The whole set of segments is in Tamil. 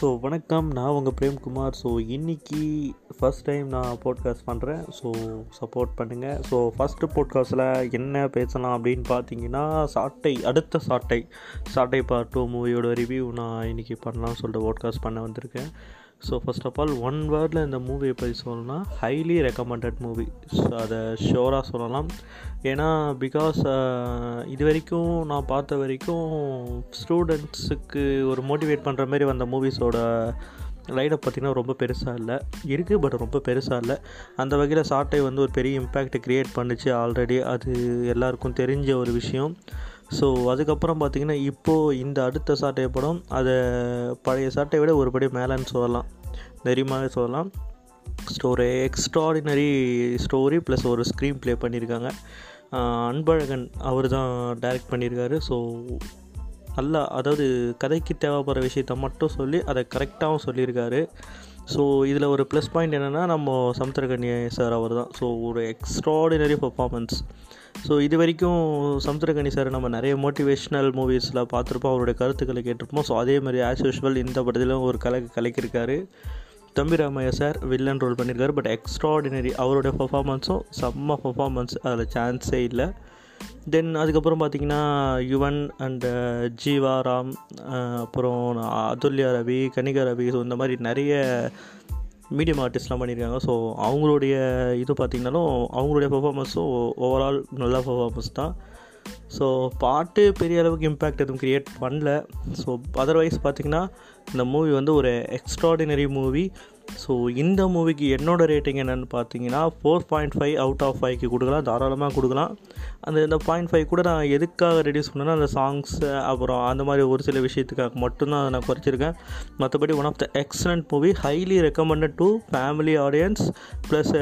ஸோ வணக்கம். நான் உங்கள் பிரேம்குமார். ஸோ இன்றைக்கி ஃபஸ்ட் டைம் நான் போட்காஸ்ட் பண்ணுறேன் ஸோ சப்போர்ட் பண்ணுங்கள் ஸோ ஃபஸ்ட்டு போட்காஸ்ட்டில் என்ன பேசலாம் அப்படின்னு பார்த்தீங்கன்னா சாட்டை அடுத்த சாட்டை. சாட்டை பார்ட் டூ மூவியோட ரிவ்யூ நான் இன்றைக்கி பண்ணலாம்னு சொல்லிட்டு போட்காஸ்ட் பண்ண வந்திருக்கேன். So first of all one வேர்டில் இந்த மூவியை பற்றி சொல்லணும்னா ஹைலி ரெக்கமெண்டட் மூவி ஸோ அதை ஷோராக சொல்லலாம். ஏன்னா பிகாஸ் இது வரைக்கும் நான் பார்த்த வரைக்கும் ஸ்டூடெண்ட்ஸுக்கு ஒரு மோட்டிவேட் பண்ணுற மாதிரி வந்த மூவிஸோட லைடப் பார்த்திங்கன்னா ரொம்ப பெருசாக இல்லை. இருக்குது பட் ரொம்ப பெருசாக இல்லை. அந்த வகையில் சாட்டை வந்து ஒரு பெரிய இம்பேக்ட் க்ரியேட் பண்ணிச்சு ஆல்ரெடி அது எல்லாருக்கும் தெரிஞ்ச ஒரு விஷயம். ஸோ அதுக்கப்புறம் பார்த்திங்கன்னா இப்போது இந்த அடுத்த சாட்டை படம் அதை பழைய சாட்டையை விட ஒரு படி மேலேன்னு சொல்லலாம். நெறிமாவே சொல்லலாம். ஸ்டோரி எக்ஸ்ட்ராடினரி ஸ்டோரி ப்ளஸ் ஒரு ஸ்க்ரீன் ப்ளே பண்ணியிருக்காங்க அன்பழகன் அவர் தான் டைரக்ட் பண்ணியிருக்காரு ஸோ நல்லா அதாவது கதைக்கு தேவைப்படுற விஷயத்த மட்டும் சொல்லி அதை கரெக்டாகவும் சொல்லியிருக்காரு. ஸோ இதில் ஒரு ப்ளஸ் பாயிண்ட் என்னென்னா நம்ம சமுத்திரகன்யா சார் அவர் தான். ஸோ ஒரு எக்ஸ்ட்ராடினரி பர்ஃபார்மன்ஸ் ஸோ இது வரைக்கும் சமுத்திரகனி சார் நம்ம நிறைய மோட்டிவேஷ்னல் மூவிஸில் பார்த்துருப்போம். அவருடைய கருத்துக்களை கேட்டிருப்போம். ஸோ அதே மாதிரி ஆஸ் யூஷுவல் இந்த படத்திலும் ஒரு கலை கலைக்கிருக்காரு Thambi Ramaiah sir villain role பண்ணியிருக்காரு. பட் எக்ஸ்ட்ராடினரி அவருடைய பர்ஃபார்மன்ஸும் செம்ம பர்ஃபார்மன்ஸ் அதில் சான்ஸே இல்லை. தென் அதுக்கப்புறம் பார்த்திங்கன்னா யுவன் அண்டு ஜீவா ராம் அப்புறம் அதுல்யா ரவி கனிகா ரவி ஸோ இந்த மாதிரி நிறைய மீடியம் ஆர்டிஸ்ட்லாம் பண்ணியிருக்காங்க ஸோ அவங்களுடைய இது பார்த்திங்கனாலும் அவங்களுடைய பர்ஃபார்மன்ஸும் ஓவரால் நல்ல பர்ஃபார்மன்ஸ் தான். ஸோ பாட்டு பெரிய அளவுக்கு இம்பேக்ட் எதுவும் க்ரியேட் பண்ணல. ஸோ அதர்வைஸ் பார்த்திங்கன்னா இந்த மூவி வந்து ஒரு எக்ஸ்ட்ராடினரி மூவி ஸோ இந்த மூவிக்கு என்னோடய ரேட்டிங் என்னென்னு பார்த்தீங்கன்னா four point five out of ஃபைவ்க்கு கொடுக்கலாம். தாராளமாக கொடுக்கலாம். அந்த இந்த பாயிண்ட் ஃபைவ் கூட நான் எதுக்காக ரெடியூஸ் பண்ணேன்னா அந்த சாங்ஸ் அப்புறம் அந்த மாதிரி ஒரு சில விஷயத்துக்காக மட்டும்தான் அதை நான் குறைச்சிருக்கேன். மற்றபடி one of the excellent movie highly recommended to family audience plus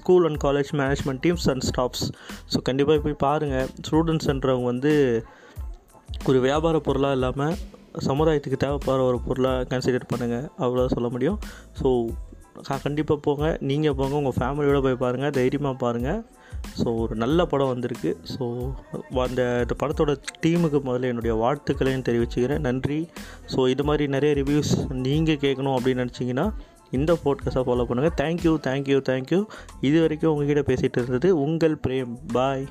school and college management teams and staffs so கண்டிப்பாக போய் பாருங்கள் ஸ்டூடெண்ட்ஸ்ன்றவங்க வந்து ஒரு வியாபார பொருளாக இல்லாமல் சமுதாயத்துக்கு தேவைப்படுற ஒரு பொருளாக கன்சிடர் பண்ணுங்கள் அவ்வளோ சொல்ல முடியும். ஸோ கண்டிப்பாக போங்க. நீங்கள் போங்க. உங்கள் ஃபேமிலியோடு போய் பாருங்கள் தைரியமாக பாருங்கள் ஸோ ஒரு நல்ல படம் வந்திருக்கு. ஸோ அந்த இந்த படத்தோட டீமுக்கு முதல்ல என்னுடைய வாழ்த்துக்களையும் தெரிவிச்சுக்கிறேன். நன்றி. ஸோ இது மாதிரி நிறைய ரிவ்யூஸ் நீங்கள் கேட்கணும் அப்படின்னு நினச்சிங்கன்னா இந்த போட்காஸ்ட்டாக ஃபாலோ பண்ணுங்கள் thank you thank you thank you இது வரைக்கும் உங்ககிட்ட பேசிகிட்டு இருந்தது உங்கள் பிரேம். பாய்